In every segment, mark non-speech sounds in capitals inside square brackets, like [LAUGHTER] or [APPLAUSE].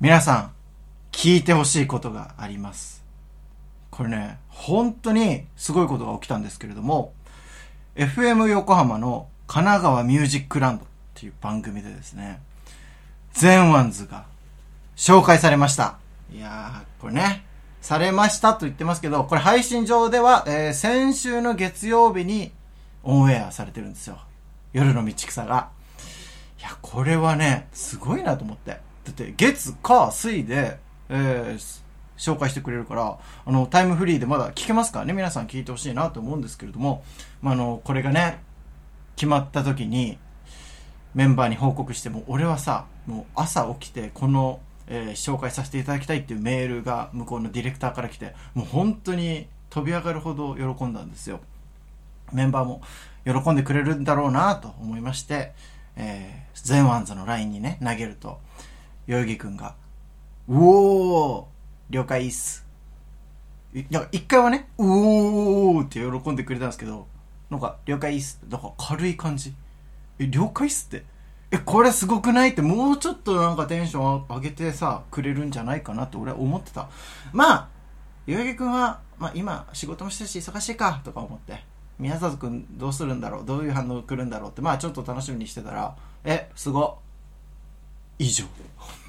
皆さん、聞いてほしいことがあります。これね、本当にすごいことが起きたんですけれども、FM 横浜の神奈川ミュージックランドっていう番組でですね、ゼンワンズが紹介されました。いやー、これね、されましたと言ってますけど、これ配信上では、えー先週の月曜日にオンエアされてるんですよ。夜の道草が。いや、これはね、すごいなと思って。って、月、火、水で、えー紹介してくれるから、あの、タイムフリーでまだ聞けますからね、皆さん聞いてほしいなと思うんですけれども、まあ、あの、これがね、決まった時に、メンバーに報告しても、俺はさ、もう朝起きて、この、えー紹介させていただきたいっていうメールが向こうのディレクターから来て、もう本当に飛び上がるほど喜んだんですよ。メンバーも喜んでくれるんだろうなと思いまして、えー、ゼンワンズの LINE にね、投げると、代々木くんが、うおー了解っす。なんか一回はね、うおーって喜んでくれたんですけど、なんか、了解っすって、なんか軽い感じ。え、了解っすって。え、これすごくないって、もうちょっとなんかテンション上げてさ、くれるんじゃないかなって俺は思ってた。まあ、代々木くんは、まあ今、仕事もしてるし忙しいか、とか思って。宮里くんどうするんだろうどういう反応来るんだろうって、まあちょっと楽しみにしてたら、え、すごっ。以上。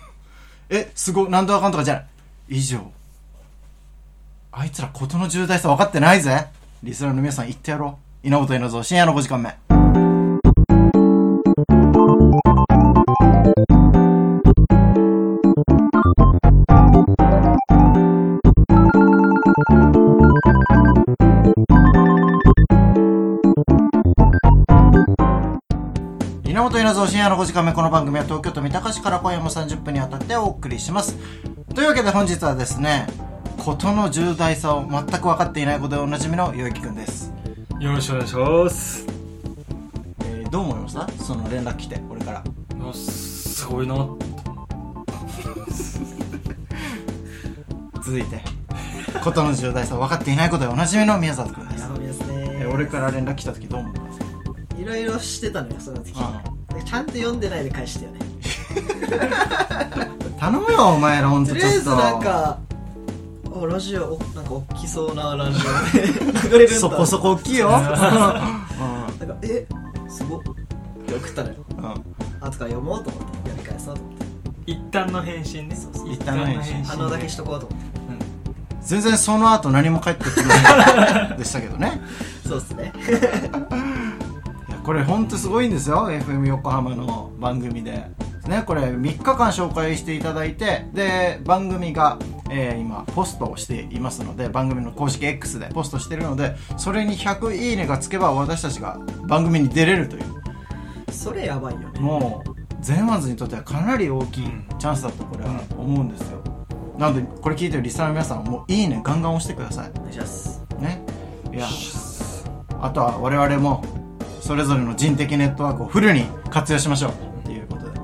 [LAUGHS] え、すご、なんとかかんとかじゃない。以上。あいつら事の重大さ分かってないぜ。リスナーの皆さん言ってやろう。稲本稲造深夜の5時間目。稲本稲造深夜の5時間目この番組は東京都三鷹市から今夜も30分にわたってお送りします。というわけで本日はですね事の重大さを全く分かっていないことでおなじみのゆうきくんです、よろしくお願いします。えーどう思いました？その連絡来て俺から。あすごいな。続いて事の重大さを分かっていないことでおなじみの宮里くんです。やばいですえね。ー俺から連絡来た時どう思った？いろいろしてたのよその時。うちゃんと読んでないで返してよね。[LAUGHS] 頼むよお前らほんとちょっと。とりあえずなんかあラジオおなんか大きそうなラジオで流れるんだ。そこそこ大きいよ、なんかえすごっ。って送ったのよ。うん。うん後から読もうと思って読み返そうと思って。一旦の返信ね。そうそう。一旦の返信反応だけしとこうと思って。全然その後何も返ってきない [LAUGHS] でしたけどね。そうっすねこれ本当すごいんですよ FM 横浜の番組で。ねこれ3日間紹介していただいてで番組が、えー今ポストをしていますので番組の公式 X でポストしてるのでそれに100いいねがつけば私たちが番組に出れるという。それやばいよね。もう全ワンズにとってはかなり大きいチャンスだとこれは思うんですよ。なのでこれ聞いてるリスナーの皆さんはもういいねガンガン押してください。お願いします。ね。いやあとは我々もそれぞれの人的ネットワークをフルに活用しましょうっていうことで。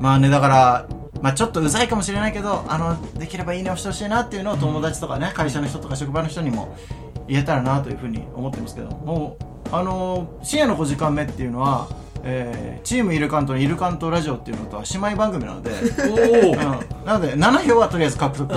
まあねだからまあちょっとうざいかもしれないけどあのできればいいねをしてほしいなっていうのを友達とかね会社の人とか職場の人にも言えたらなというふうに思ってますけど。もうあの深夜の5時間目っていうのはえーチームイルカントのイルカントラジオっていうのとは姉妹番組なので、おうん、なので7票はとりあえず獲得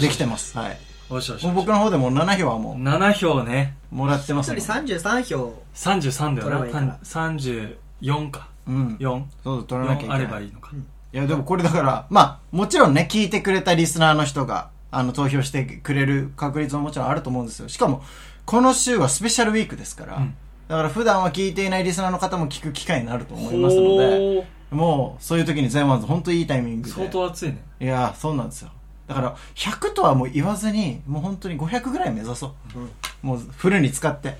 できてます。はいおよしよしもう僕の方でも7票はも7票ね。うもらってます一ので人33票。33だ取ればいいかな34か。うん。4そう取らなきゃいけ4あないればいいのか。いやでもこれだからまあもちろんね聞いてくれたリスナーの人があの投票してくれる確率ももちろんあると思うんですよ。しかもこの週はスペシャルウィークですから、うん。だから普段は聞いていないリスナーの方も聞く機会になると思いますのでほもうそういう時に全ワンズ本当いいタイミングで。ー相当熱いね。いやそうなんですよだから100とはもう言わずにもう本当に500ぐらい目指そう、もうフルに使って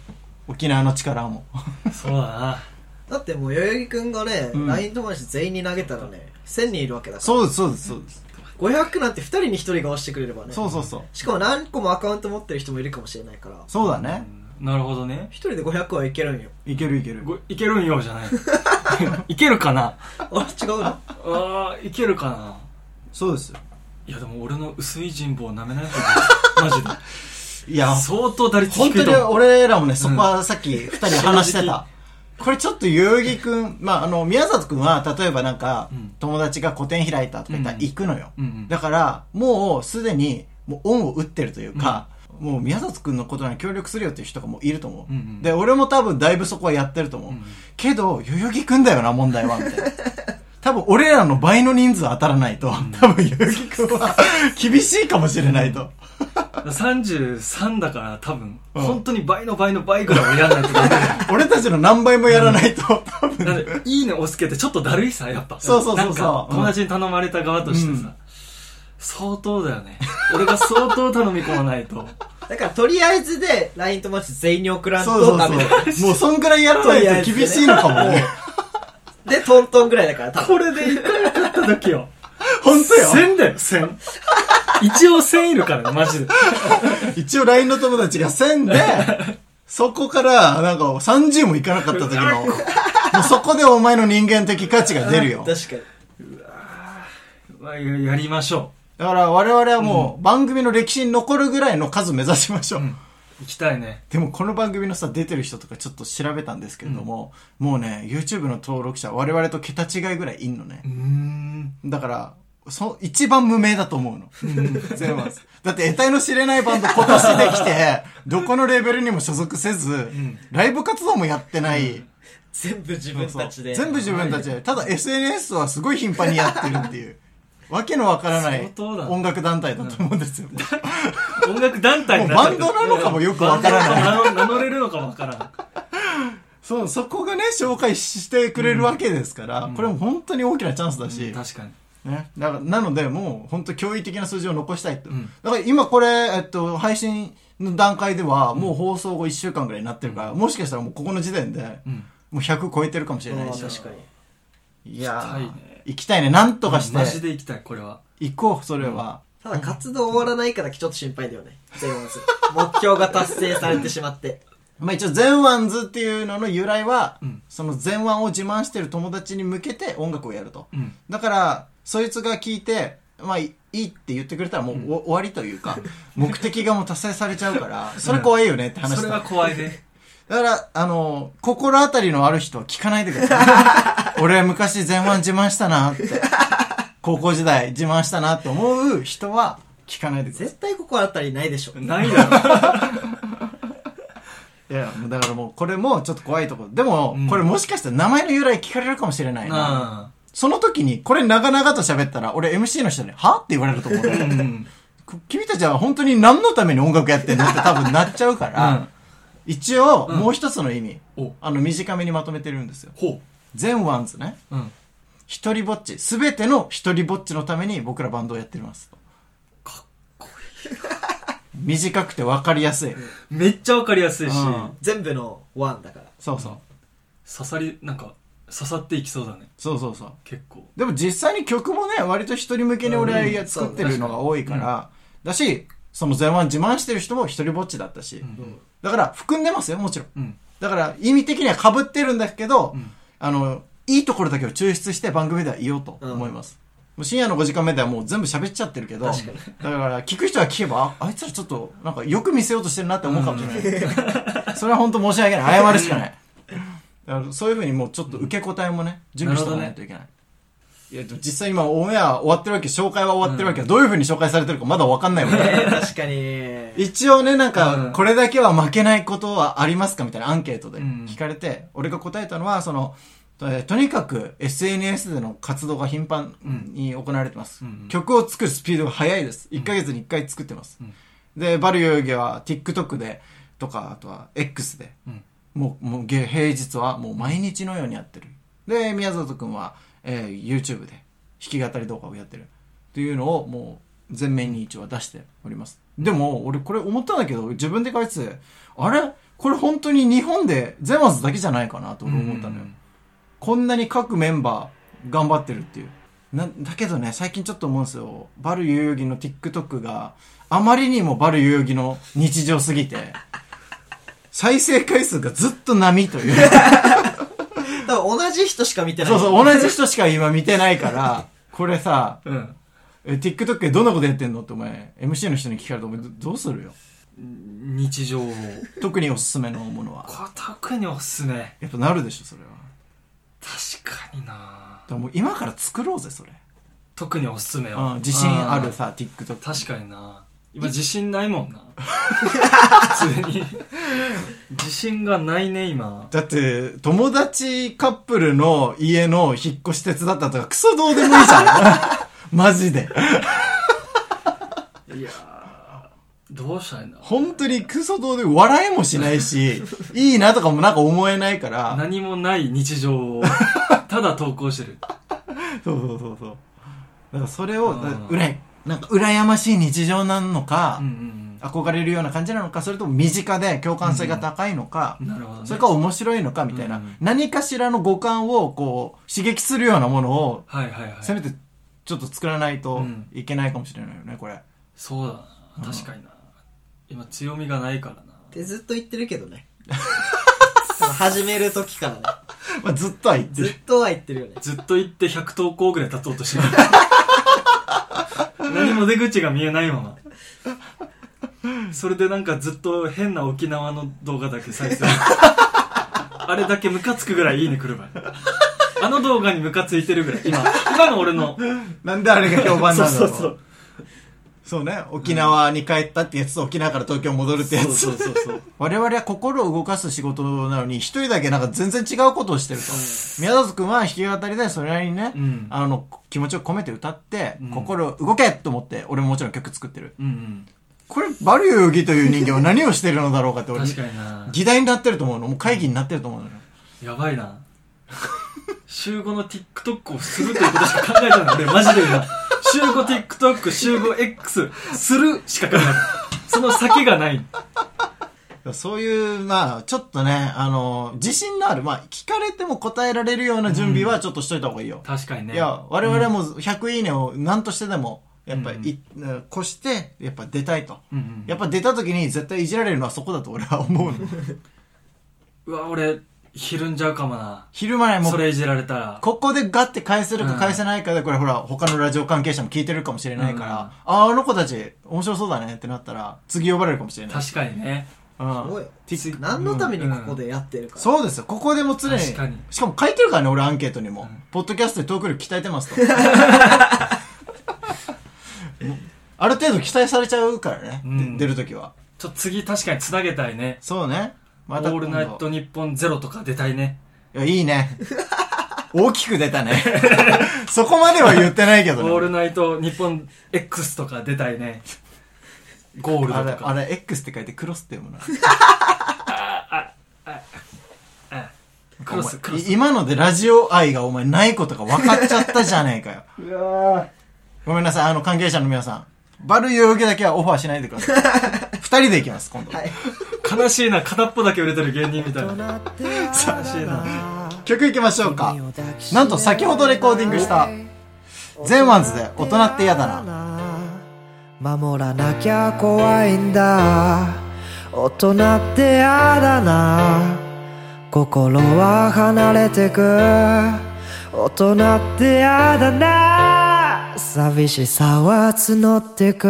沖縄の力も。そうだな。だってもう代々木くんがね、うん。LINE 友達全員に投げたらね1000人いるわけだから。そうですそうですそうです、500なんて2人に1人が押してくれればね。そうそうそう。しかも何個もアカウント持ってる人もいるかもしれないから。そうだね、なるほどね。1人で500はいけるんよ。いけるいける。ごいけるんよじゃない。[LAUGHS] いけるかな。[LAUGHS] あ違うの？あーいけるかな。そうですよいやでも俺の薄い人望なめないでマジで。[LAUGHS] いや相当打率本当に低いと思う。俺らもね、そこはさっき二人話してた。これちょっと代々木くん、まあ、あの、宮里くんは、例えばなんか、うん。友達が個展開いたとか言ったらうん。行くのよ。うんうん。だから、もうすでに、もう恩を打ってるというか、もう宮里くんのことに協力するよっていう人がもういると思う。うんうん。で、俺も多分だいぶそこはやってると思う。うん。けど、代々木くんだよな、問題は、みたいな。[LAUGHS] 多分俺らの倍の人数当たらないと、多分代々木くんは [LAUGHS] 厳しいかもしれないと。33だから多分、うん本当に倍の倍の倍ぐらいをやらないと [LAUGHS] 俺たちの何倍もやらないと、多分。だって、いいね押すけってちょっとだるいさ、やっぱ。そうそうそうそう友達に頼まれた側としてさ、うん相当だよね。俺が相当頼み込まないと。だから、とりあえずで、LINE 友達全員に送らんそうそうとダメだ。そう。もうそんくらいやらないと厳しいのかもね。で、トントンぐらいだから、多分。これでいかなかった時よ。[LAUGHS] 本当よ。1000だよ、1000。一応1000いるからね、マジで。[LAUGHS] 一応 LINE の友達が1000で、[LAUGHS] そこから、なんか30もいかなかった時の、もうそこでお前の人間的価値が出るよ。確かに。まあややりましょだから我々はもう番組の歴史に残るぐらいの数目指しましょう。う。行きたいね。でもこの番組のさ、出てる人とかちょっと調べたんですけれども、もうね、YouTube の登録者我々と桁違いぐらいいんのね。だから、そ、一番無名だと思うの。全部だって、得体の知れないバンド今年できて、[LAUGHS] どこのレベルにも所属せず、ライブ活動もやってない。全部自分たちで。全部自分たちで。ただ SNS はすごい頻繁にやってるっていう。わけのわからない音楽団体だと思うんですよ。[LAUGHS] 音楽団体バンドなのかもよくわからない名乗れるのかもわからん。そう、そこがね、紹介してくれるわけですから、これも本当に大きなチャンスだし、確かに。ね。だからなので、もう本当驚異的な数字を残したいと。んだから今これ、えっと、配信の段階では、もう放送後1週間ぐらいになってるから、もしかしたらもうここの時点で、うん。もう100超えてるかもしれないし。確かに。いやー行きたいね。なんとかして、マジで行きたい、これは。行こう、それは。ただ活動終わらないからちょっと心配だよね。全ワンズ。[LAUGHS] 目標が達成されてしまって。まあ一応、全ワンズっていうのの由来は、うんその前腕を自慢してる友達に向けて音楽をやると。うん。だから、そいつが聞いて、まあいいいって言ってくれたらもう、お終わりというか、[LAUGHS] 目的がもう達成されちゃうから、それ怖いよねって話だそれは怖いね。だから、あの、心当たりのある人は聞かないでください。[LAUGHS] 俺昔前腕自慢したなって。高校時代自慢したなって思う人は聞かないでください。絶対ここあたりないでしょ。ないだろ。[LAUGHS] いや、だからもうこれもちょっと怖いところ。でも、うんこれもしかしたら名前の由来聞かれるかもしれないな。なその時に、これ長々と喋ったら、俺 MC の人に、はって言われると思うあ。うね。ん。君たちは本当に何のために音楽やってんのって多分なっちゃうから、うん一応、うんもう一つの意味、お、あの、短めにまとめてるんですよ。ほ全ワンズね。う。うん。一人ぼっち。すべての一人ぼっちのために僕らバンドをやってます。かっこ短くて分かりやすい。いい。めっちゃわかりやすいし、うん全部のワンだから。そうそう。刺さり、なんか、刺さっていきそうだね。そうそうそう。結構。でも実際に曲もね、割と一人向けに俺はうん作ってるのが多いから、だし、その全ワン自慢してる人も一人ぼっちだったし、うん。だから含んでますよ、もちろん。うん。だから意味的には被ってるんだけど、うんあの、いいところだけを抽出して番組では言おうと思います。もう深夜の5時間目ではもう全部喋っちゃってるけど、だから聞く人は聞けば、ああいつらちょっとなんかよく見せようとしてるなって思うかもしれない。[LAUGHS] それは本当申し訳ない。謝るしかない。だからそういうふうにもうちょっと受け答えもね、準備しておかないといけない。いや、でも実際今オンエア終わってるわけ、紹介は終わってるわけ、どういうふうに紹介されてるかまだわかんないわけ。[LAUGHS] 確かに。一応ね、なんか、うんこれだけは負けないことはありますかみたいなアンケートでうん聞かれて、俺が答えたのは、その、えーとにかく SNS での活動が頻繁に行われてます。うん曲を作るスピードが速いです。1ヶ月に1回作ってます。うんで、バルヨヨゲは TikTok で、とか、あとは X で、うん。もう、もう、げ平日はもう毎日のようにやってる。で、宮里くんは、えー YouTube で弾き語り動画をやってる。っていうのをもう全面に一応出しております。でも、俺これ思ったんだけど、自分で書いてて、あれ？これ本当に日本でゼマズだけじゃないかなと俺思ったのよ。こんなに各メンバー頑張ってるっていう。な、だけどね、最近ちょっと思うんですよ。バル代々木の TikTok があまりにもバル代々木の日常すぎて、[LAUGHS] 再生回数がずっと波という。[LAUGHS] [LAUGHS] 多分同じ人しか見てない。そうそう、同じ人しか今見てないから、[LAUGHS] これさ、うん。え、TikTok でどんなことやってんのってお前、MC の人に聞かれたらお前どどうするよ？日常を。特におすすめのものは。特におすすめ。やっぱなるでしょそれは。確かにな。だからもう今から作ろうぜそれ、特におすすめうはん、自信あるさ TikTok 確かにな。今自信ないもんな [LAUGHS] 普通に。自信がないね今。だって友達カップルの家の引っ越し手伝ったとかクソどうでもいいじゃん。[LAUGHS] マジで。いやーどうしたらいいんだ本当にクソどうでも笑えもしないし [LAUGHS] いいなとかもなんか思えないから。何もない日常をただ投稿してる。そうそうそうそう。だからそれをうらいなんか羨ましい日常なのか、うんうん憧れるような感じなのかそれとも身近で共感性が高いのか、うん。なるほどね。それか面白いのかみたいな、うん何かしらの五感をこう刺激するようなものをはいはいはい。せめてちょっと作らないとうんいけないかもしれないよねこれ。そうだな。確かにな。今強みがないからな。ってずっと言ってるけどね。始める時からね。[LAUGHS] まあずっとは言ってる。ずっとは言ってるよね。ずっと言って100投稿ぐらい経とうとしてる。[LAUGHS] 何も出口が見えないままそれでなんかずっと変な沖縄の動画だけ再生。[LAUGHS] あれだけムカつくぐらいいいね来るわあの動画にムカついてるぐらい。今今の俺の。なんであれが評判なんだろうそうそうそう。そうね沖縄に帰ったってやつと沖縄から東京戻るってやつ。そうそうそうそう。[LAUGHS] 我々は心を動かす仕事なのに一人だけなんか全然違うことをしてると。宮里君は弾き語りでそれなりにね、うん。あの気持ちを込めて歌って、うん。心動けと思って俺ももちろん曲作ってる。うんうんこれバリューヨギという人間は何をしてるのだろうかって俺確かにな。議題になってると思うの。もう会議になってると思うの。よやばいな。[LAUGHS] 週5の TikTok をするということしか考えてない俺マジで今。週5 TikTok 週5 X するしか考えてない。その先がない。そういう、まあ、ちょっとね、あの、自信のある、まあ、聞かれても答えられるような準備はちょっとしといた方がいいよ。確かにね。いや、我々はもう100いいねを何としてでも、やっぱり、い越して、やっぱ出たいと。うんうんやっぱ出た時に絶対いじられるのはそこだと俺は思うの。[LAUGHS] うわ俺ひるんじゃうかもな昼前もそれいじられたらここでガッて返せるかうん返せないかで、これほら、他のラジオ関係者も聞いてるかもしれないから、うんああ、あの子たち面白そうだねってなったら、次呼ばれるかもしれない。確かにねうんそうよ Tik- 何のためにここでやってるか、そうですよ。ここでも常に。確かにしかも書いてるからね、俺アンケートにも。うんポッドキャストでトーク力鍛えてますと。[LAUGHS] ある程度期待されちゃうからね、うんで出るときは。ちょっと次確かにつなげたいねそうね。まオールナイトニッポンゼロとか出たいねいや、いいね。[LAUGHS] 大きく出たね。[LAUGHS] そこまでは言ってないけオどね。ールナイトニッポン X とか出たいねゴールあれ、ドとかあれ、X って書いてクロスって読むな。[LAUGHS] あクロスおクロス今のでラジオ愛がお前ないことが分かっちゃったじゃねえかよ。うわごめんなさい、あの関係者の皆さん。バルユー受けだけはオファーしないでください。[LAUGHS] 二人で行きます、今度。はい悲しいな片っぽだけ売れてる芸人みたいな悲しいな曲行きましょうか。なんと先ほどレコーディングした、ゼンワンズで大人って嫌だな。守らなきゃ怖いんだ大人って嫌だな心は離れてく大人って嫌だな寂しさは募ってく。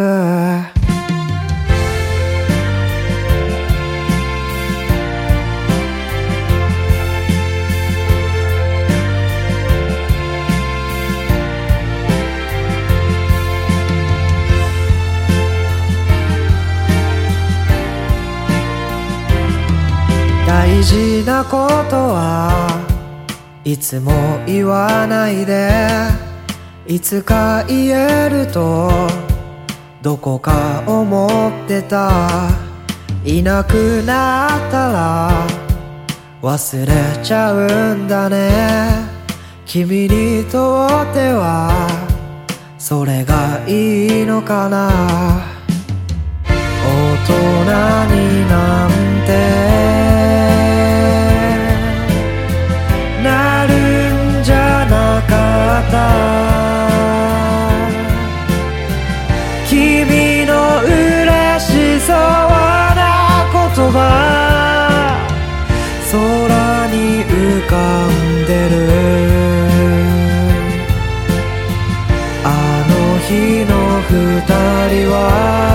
大事なことはいつも言わないで。いつか言えるとどこか思ってた。いなくなったら忘れちゃうんだね。君にとってはそれがいいのかな。大人になんてなるんじゃなかった。嬉しそうな言葉。空に浮かんでる。あの日の二人は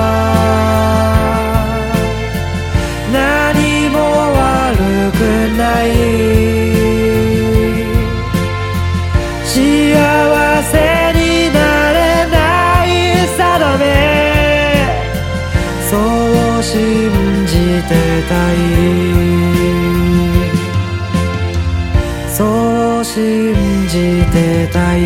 そう信じてたい。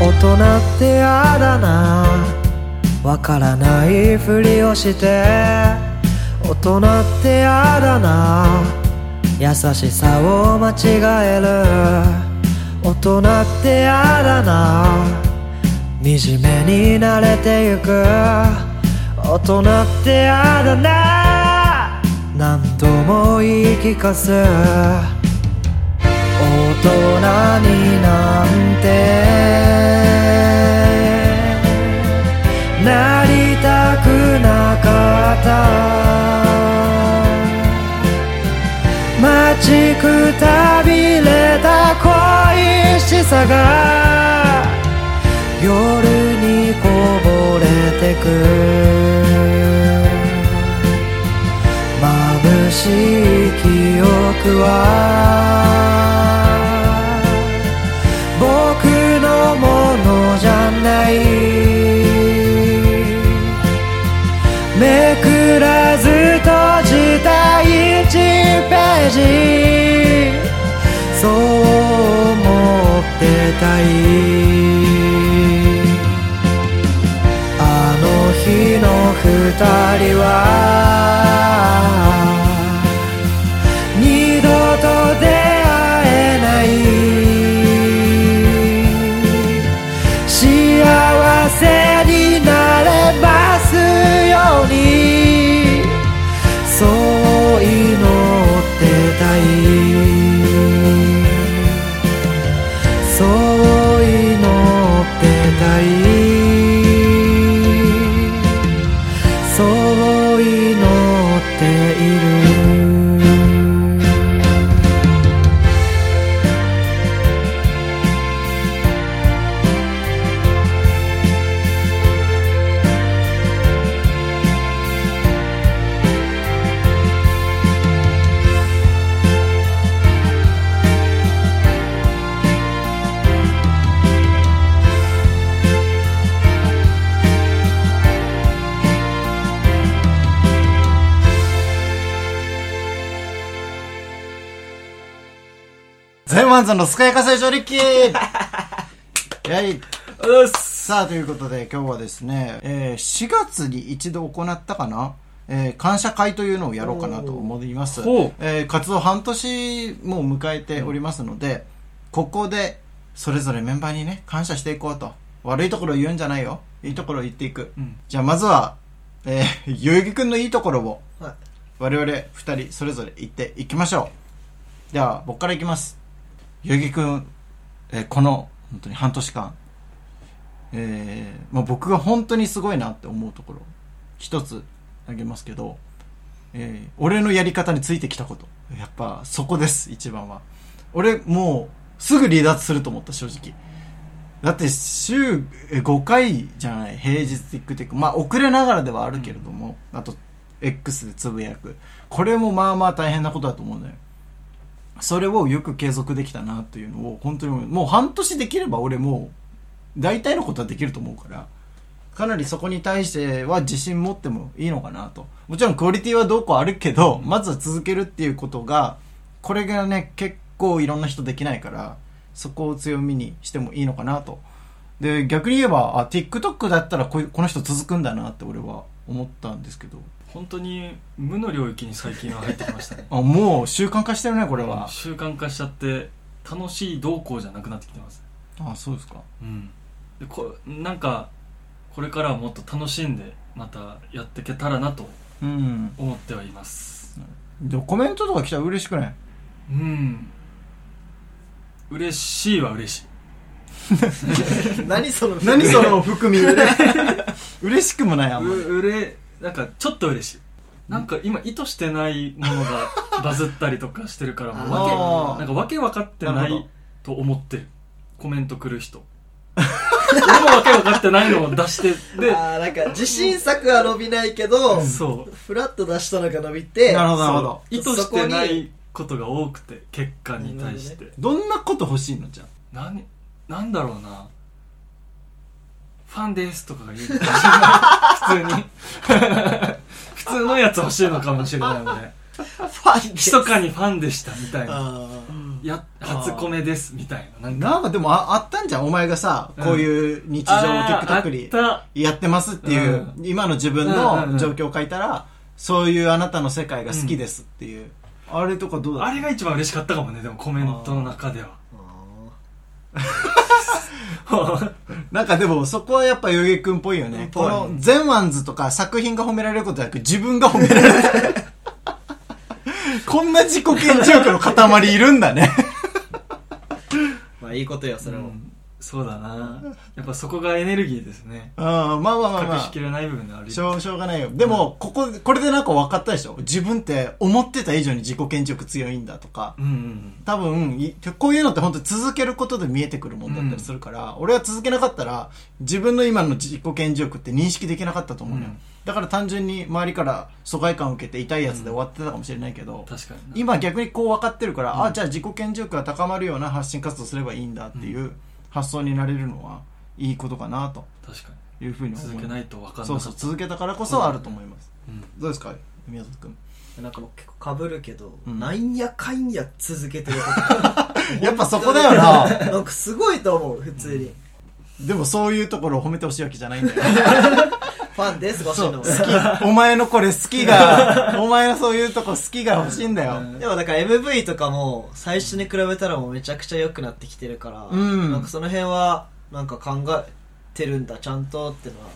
大人ってあだなわからないふりをして。大人ってあだな優しさを間違える。大人ってやだな惨めに慣れてゆく。大人ってやだな何度も言い聞かす。大人になんて。なりたくなかった。待ちくたびれた恋しさが夜にこぼれてく。眩しい記憶はそ全ワンズのスカイ火星上陸機やい。さあ、ということで今日はですね、えー4月に一度行ったかな？えー感謝会というのをやろうかなと思います。えー活動半年もう迎えておりますので、ここでそれぞれメンバーにね、感謝していこうと。悪いところを言うんじゃないよ。いいところを言っていく。うんじゃあまずは、えー、代々木くんのいいところをはい我々二人それぞれ言っていきましょう。では、僕からいきます。代々木くん、えーこの、本当に半年間、えーまあ、僕が本当にすごいなって思うところ、一つあげますけど、えー俺のやり方についてきたこと。やっぱ、そこです、一番は。俺、もう、すぐ離脱すると思った、正直。だって、週5回じゃない、平日 TikTok。まあ、遅れながらではあるけれども、あと、X でつぶやく。これもまあまあ大変なことだと思うんだよ。それをよく継続できたなっていうのを、本当にもう半年できれば俺も、大体のことはできると思うから、かなりそこに対しては自信持ってもいいのかなと。もちろんクオリティはどうこうあるけど、まずは続けるっていうことが、これがね、結構いろんな人できないから、そこを強みにしてもいいのかなと。で、逆に言えば、あ、TikTok だったらここの人続くんだなって俺は思ったんですけど。本当に無の領域に最近は入ってきましたね。[LAUGHS] あ、もう習慣化してるね、これは。習慣化しちゃって楽しい動向じゃなくなってきてます。あ、そうですか。うん。でこなんかこれからはもっと楽しんでまたやっていけたらなとうん。思ってはいます。でコメントとか来たら嬉しくない？うん。嬉しいは嬉しい。[LAUGHS] 何その何その含み？嬉しくもないあんまり。ううれなんかちょっと嬉しい。なんか今意図してないものが [LAUGHS] バズったりとかしてるからもうわけなんかわけ分かってななるほいと思ってる。コメント来る人。俺もわけ分かってないのを出してであーなんか自信作は伸びないけどそう。フラッと出したのが伸びてなるほどなるほど。意図してないことが多くて結果に対して、どんなこと欲しいのじゃ何なんだろうなファンですとかが言う [LAUGHS] 普通に。[LAUGHS] 普通のやつ欲しいのかもしれない俺ファンです。密かにファンでしたみたいな。あや初コメですみたいな。なんか。なんかでもああったんじゃんお前がさ、うん。こういう日常をあー TikTok にやってますっていう、う今の自分の状況を書いたら、そういうあなたの世界が好きですっていう、あれとかどうだった？あれが一番嬉しかったかもねでもコメントの中では [LAUGHS] なんかでもそこはやっぱ代々木くんっぽいよね。ぽいこの全ワンズとか作品が褒められることなく自分が褒められる。[LAUGHS] こんな自己顕示欲の塊いるんだね。[LAUGHS] まあいいことよそれも、うんそうだな。やっぱそこがエネルギーですね。うん、まあまあまあまあ。隠しき。れない部分である。しょう、しょうがないよ。でも、ここ、これでなんか分かったでしょ？自分って思ってた以上に自己顕示欲強いんだとか。うんうん多分、いこういうのって本当に続けることで見えてくるもんだったりするから、俺は続けなかったら、自分の今の自己顕示欲って認識できなかったと思うのよ。うん。だから単純に周りから疎外感を受けて痛いやつで終わってたかもしれないけど、確かにな。今逆にこう分かってるから、うん。あ、じゃあ自己顕示欲が高まるような発信活動すればいいんだっていう発想になれるのは、いいことかなと確かいうふうにに思。続けないと分かんなかったそうそう、続けたからこそあると思います。うんどうですか宮里君。なんかもう結構被るけど、うんなんやかんや続けてるやっぱそこだよな。なんかすごいと思う普通に、でもそういうところを褒めてほしいわけじゃないんだよ。[LAUGHS] ファンですごしそう、の好き。お前のこれ好きが、[LAUGHS] お前のそういうとこ好きが欲しいんだよ。でもだから MV とかも最初に比べたらもうめちゃくちゃ良くなってきてるから、うんなんかその辺はなんか考えてるんだちゃんとってのは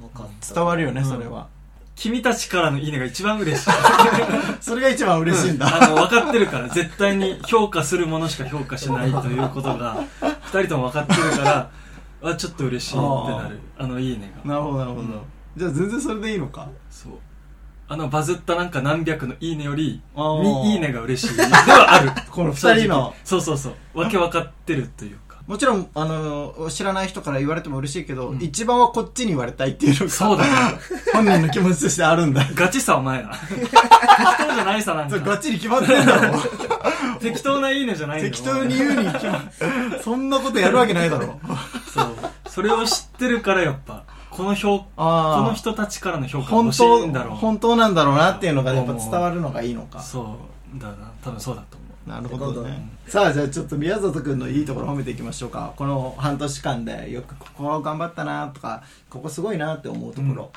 分かった伝わるよね、うんそれは。君たちからのいいねが一番嬉しい [LAUGHS] それが一番嬉しいんだ。あの分かってるから絶対に評価するものしか評価しないということが二人とも分かってるからあちょっと嬉しいってなる。あのいいねが。なるほど、なるほど。じゃあ全然それでいいのか？そう。あのバズったなんか何百のいいねよりいいねが嬉しいではある。[LAUGHS] この二人の。そうそうそう。わけ分かってるというか。もちろん、あの、知らない人から言われても嬉しいけど、うん。一番はこっちに言われたいっていうのが、そうだね。[LAUGHS] 本人の気持ちとしてあるんだ。[LAUGHS] ガチさお前ら。適当じゃないさなんか。ガチに決まってんだろ。適当ないいねじゃないんだよ適当に言うに決まそんなことやるわけないだろ。それを知ってるからやっぱこの評こあの人たちからの評価が本欲しい当んだろう本当なんだろうなっていうのがやっぱ伝わるのがいいのか。そうだな多分そうだと思なるほどね。さあ、じゃあちょっと宮里くんのいいところ褒めていきましょうか。この半年間でよくここ頑張ったなとか、ここすごいなって思うところ。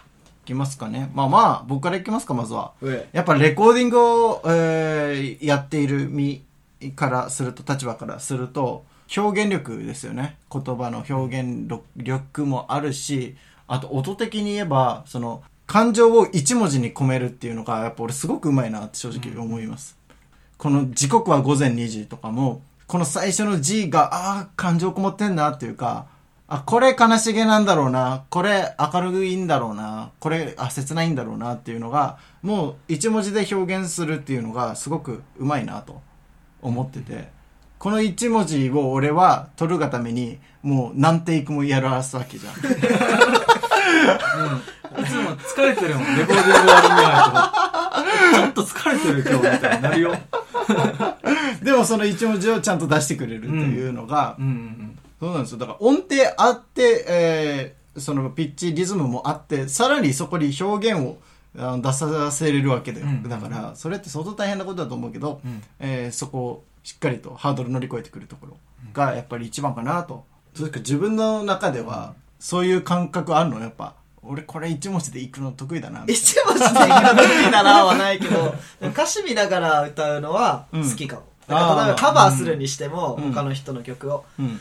いきますかね。まあまあ、僕からいきますか、まずは。やっぱレコーディングを、えーやっている身からすると、立場からすると、表現力ですよね。言葉の表現力もあるし、あと音的に言えば、その、感情を一文字に込めるっていうのが、やっぱ俺すごくうまいなって正直思います。この時刻は午前2時とかも、この最初の G が、ああ、感情こもってんなっていうか、あ、これ悲しげなんだろうな、これ明るいんだろうな、これ、あ、切ないんだろうなっていうのが、もう一文字で表現するっていうのがすごくうまいなと思ってて、この一文字を俺は取るがために、もう何テイクもやらすわけじゃん。う、うん、いつも疲れてるもんレコーディングにはちょっと疲れてる今日みたいになるよ。でもその一文字をちゃんと出してくれるっていうのが、うんうんそうなんですよ。だから音程あって、えー、そのピッチ、リズムもあって、さらにそこに表現を出させれるわけで、うん。だから、それって相当大変なことだと思うけど、うん。えーそこをしっかりとハードル乗り越えてくるところがやっぱり一番かなと。それか自分の中では、そういう感覚あるの？やっぱ。俺これ一文字で行くの得意だな。一文字でいくの得意だなはないけど、[LAUGHS] 歌詞見ながら歌うのは好きかも。だから例えばカバーするにしても、うん他の人の曲を、なうん。ま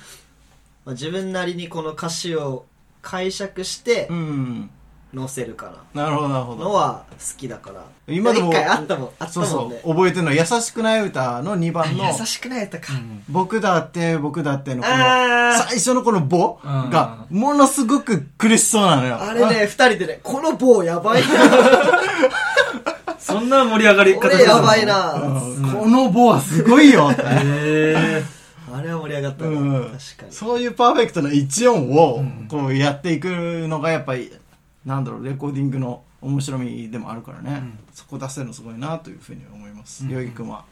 あ、自分なりにこの歌詞を解釈してうん。載せるかなるほど、なるほのは好きだから。今でも一回あったもん、あったそうそもんねう。。覚えてるのは、優しくない歌の2番の、優しくない歌か。僕だって、僕だってのこの、あー最初のこのボが、ものすごく苦しそうなのよ。あれね、二人でね、この棒やばいな。そんな盛り上がり方これやばいあ。な。うんこのボはすごいよって。へ [LAUGHS] あれは盛り上がったな。うん確かに。そういうパーフェクトな一音をうん、こうやっていくのがやっぱり、なんだろう、レコーディングの面白みでもあるからね。うんそこ出せるのすごいなというふうに思います。うんよぎくんは。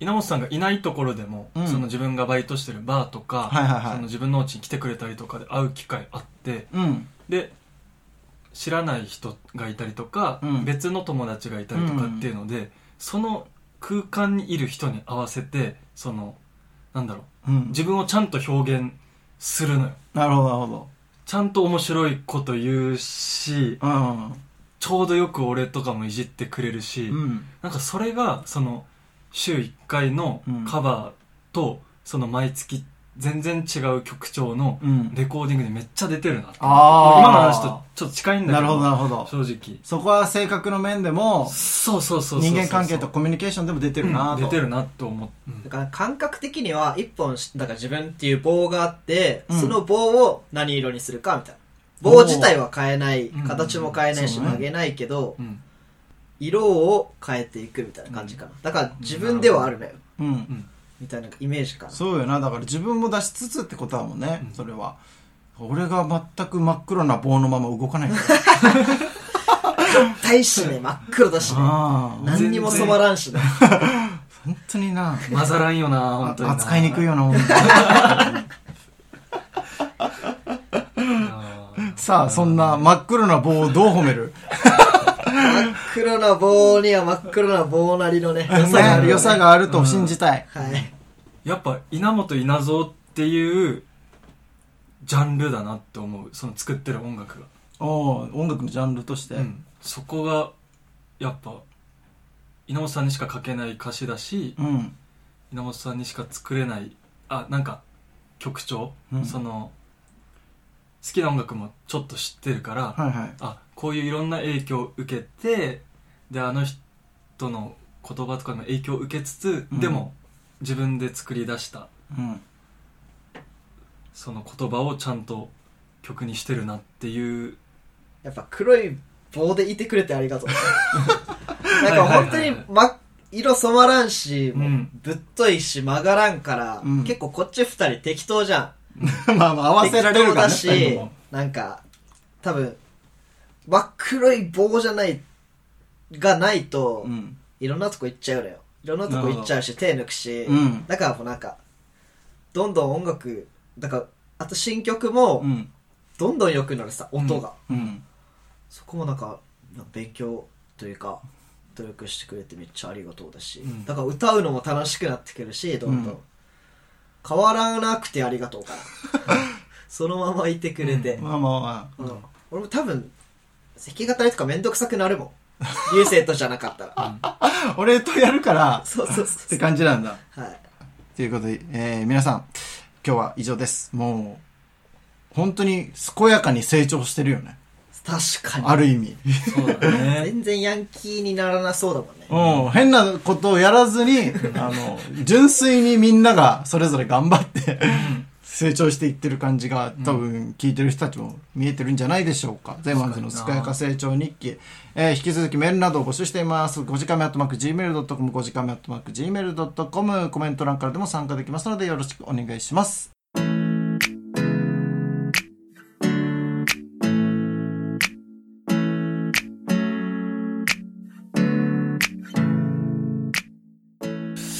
稲本さんがいないところでも、うんその自分がバイトしてるバーとか、はいはいはいその自分の家に来てくれたりとかで会う機会あってうん。で知らない人がいたりとか、うん別の友達がいたりとかっていうので、その空間にいる人に合わせてそのなんだろううん。自分をちゃんと表現するのよなるほど、なるほちゃんと面白いこと言うしど。うん。ちょうどよく俺とかもいじってくれるし、うん。なんかそれがその週1回のカバーと、その毎月全然違う曲調のうん。レコーディングにめっちゃ出てるなって。あー。今の話とちょっと近いんだけど。なるほど、なるほど。正直。そこは性格の面でも、そうそうそうそうそう人間関係とコミュニケーションでも出てるなと。うん出てるなと思って、だから感覚的には一本しだから自分っていう棒があって、うん。その棒を何色にするかみたいな。棒自体は変えないうん形も変えないしそうね曲げないけどうん。色を変えていくみたいな感じかな。だから自分ではあるのよ。うん。みたいなイメージかなそうよな。だから自分も出しつつってことだもんね。うんそれは。俺が全く真っ黒な棒のまま動かないから。[LAUGHS] 大しね真っ黒だしねああ。何にも染まらんしね本当にな。混ざらんよな本当にな扱いにくいよな、本当に。あーさあ、そんな真っ黒な棒をどう褒める？真っ黒な棒には真っ黒な棒なりのね良さがあるね良さがあると信じたい。はいやっぱ稲本稲造っていうジャンルだなって思うその作ってる音楽が、おー音楽のジャンルとして？うんそこがやっぱ稲本さんにしか書けない歌詞だしうん。稲本さんにしか作れないあなんか曲調、うんその好きな音楽もちょっと知ってるから、はいはい。あこういういろんな影響を受けてであの人の言葉とかの影響を受けつつ、うんでも自分で作り出したうん。その言葉をちゃんと曲にしてるなっていうやっぱ黒い棒でいてくれてありがとう。[LAUGHS] なんか本当に、ま、色染まらんし、もううんぶっといし曲がらんから、うん結構こっち二人適当じゃん。[LAUGHS] まあまあ合わせられるからね。適当だし二人とも、なんか、多分、真っ黒い棒じゃない、がないと、うん。いろんなとこ行っちゃうのよ。いろんなとこ行っちゃうし、手抜くし、うん。だからもうなんか、どんどん音楽、だから、あと新曲もう、ん。どんどん良くなるさ、音が。うん。そこもなんか勉強というか努力してくれてめっちゃありがとうだし、うんだから歌うのも楽しくなってくるしどんどん、うん変わらなくてありがとうから [LAUGHS] そのままいてくれて、まあまあまあ。うん俺も多分弾き語りとかめんどくさくなるもん [LAUGHS] 流星とじゃなかったら俺とやるから、そうそうっそうて感じなんだ。はいということで、えー、皆さん、今日は以上です。もう、本当に健やかに成長してるよね。確かにある意味。そうだね [LAUGHS] 全然ヤンキーにならなそうだもんねうん、変なことをやらずに、あの、純粋にみんながそれぞれ頑張って、成長していってる感じが、多分聞いてる人たちも見えてるんじゃないでしょうか。ゼマンズの健やか成長日記。えー引き続きメールなどを募集しています。5時間目アットマーク Gmail.com、5時間目アットマーク Gmail.com、コメント欄からでも参加できますのでよろしくお願いします。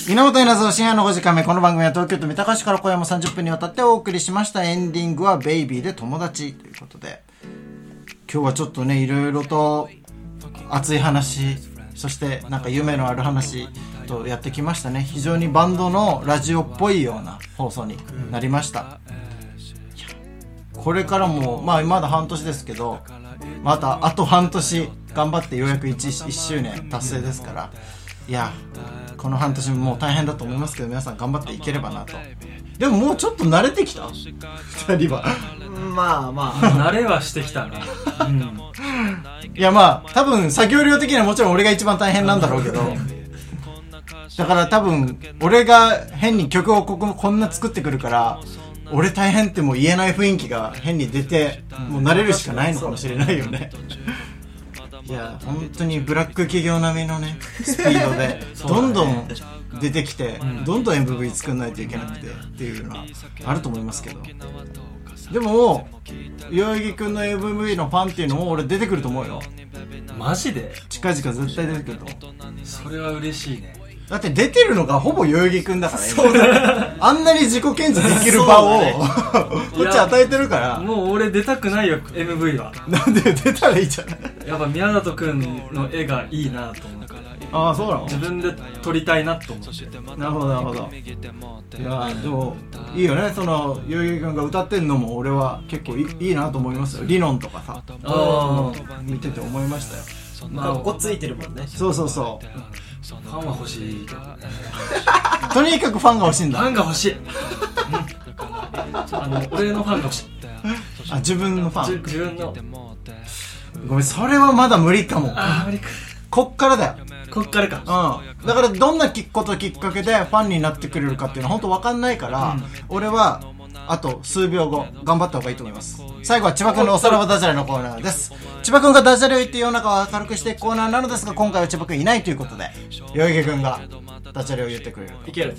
稲本稲造深夜の5時間目。この番組は東京都三鷹市から小山30分にわたってお送りしました。エンディングはベイビーで友達ということで。今日はちょっとね、いろいろと熱い話、そしてなんか夢のある話とやってきましたね。非常にバンドのラジオっぽいような放送になりました。いやこれからも、まあまだ半年ですけど、またあと半年頑張ってようやく 1, 1周年達成ですから、いや、この半年もう大変だと思いますけど、皆さん頑張っていければなと。でももうちょっと慣れてきた？二人は。まあまあ。慣れはしてきたねうん。いやまあ、多分作業量的にはもちろん俺が一番大変なんだろうけど、だから多分、俺が変に曲をこここんな作ってくるから、俺大変ってもう言えない雰囲気が変に出て、もう慣れるしかないのかもしれないよね。いや、本当にブラック企業並みのね、スピードで、[LAUGHS] どんどん出てきて、んどんどん MV 作んないといけなくてっていうのはあると思いますけど。でも、代々木くんの MV のファンっていうのも俺出てくると思うよ。マジで？近々絶対出てくると思う。それは嬉しいねだって出てるのがほぼ代々木くんだからね。あんなに自己顕示できる場を、こっち与えてるから、もう俺出たくないよ MV はなんで出たらいいじゃない。やっぱ宮里くんの絵がいいなと思うからああそうなの？自分で撮りたいなと思って。なるほどなるほど。いやでもいいよね。その代々木君が歌ってんのも俺は結構いいいいなと思いますよ。リノンとかさ。あ見てて思いましたよ。まあかっこついてるもんね。そうそうそファンは欲しい。[LAUGHS] とにかくファンが欲しいんフだァンが欲しい、うん。あの俺のファンが欲しい。あ自分のフじァン。自分の。ごめんそれはまだ無理かも。あー無理か。こっからだよこっからか。うん、だからどんなきこときっかけでファンになってくれるかっていうのは本当わかんないから、俺はあと数秒後頑張った方がいいと思います。最後は千葉君のおさらばダジャレのコーナーです。千葉君がダジャレを言って世の中を明るくしていくコーナーなのですが今回は千葉君いないということで代々木君がダジャレを言ってくれる。いける。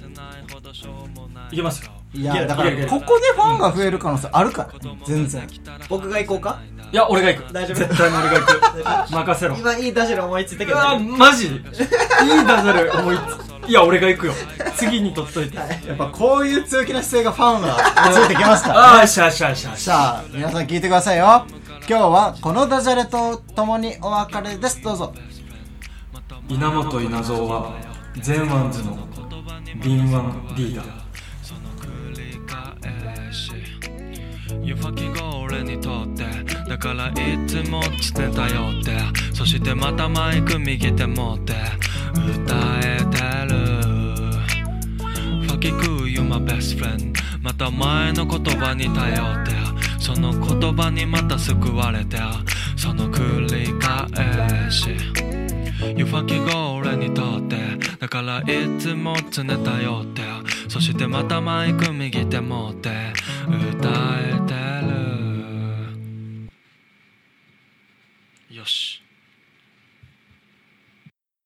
いけますよいやだからここでファンが増える可能性あるから全然。僕が行こうか？いや俺が行く。大丈夫。絶対に俺が行く。[LAUGHS] 任せろ。今いいダジャレ思いついたけどあマジ？いいダジャレ思いついや俺が行くよ。次に取っといて。やっぱこういう強気な姿勢がファンがついてきますからああしゃあしゃあしゃあしゃさあ皆さん聞いてくださいよ。今日はこのダジャレとともにお別れです。どうぞ。稲本稲造はゼンワンズの敏腕リーダー。湯吹きが俺にとってだからいつも常頼って。そしてまたマイク右手持って。歌えてる。Fuck you, you my best friend また前の言葉に頼って。その言葉にまた救われて。その繰り返し。湯吹きが俺にとって。だからいつも常頼って。そしてまたマイク右手持って。歌えてるよし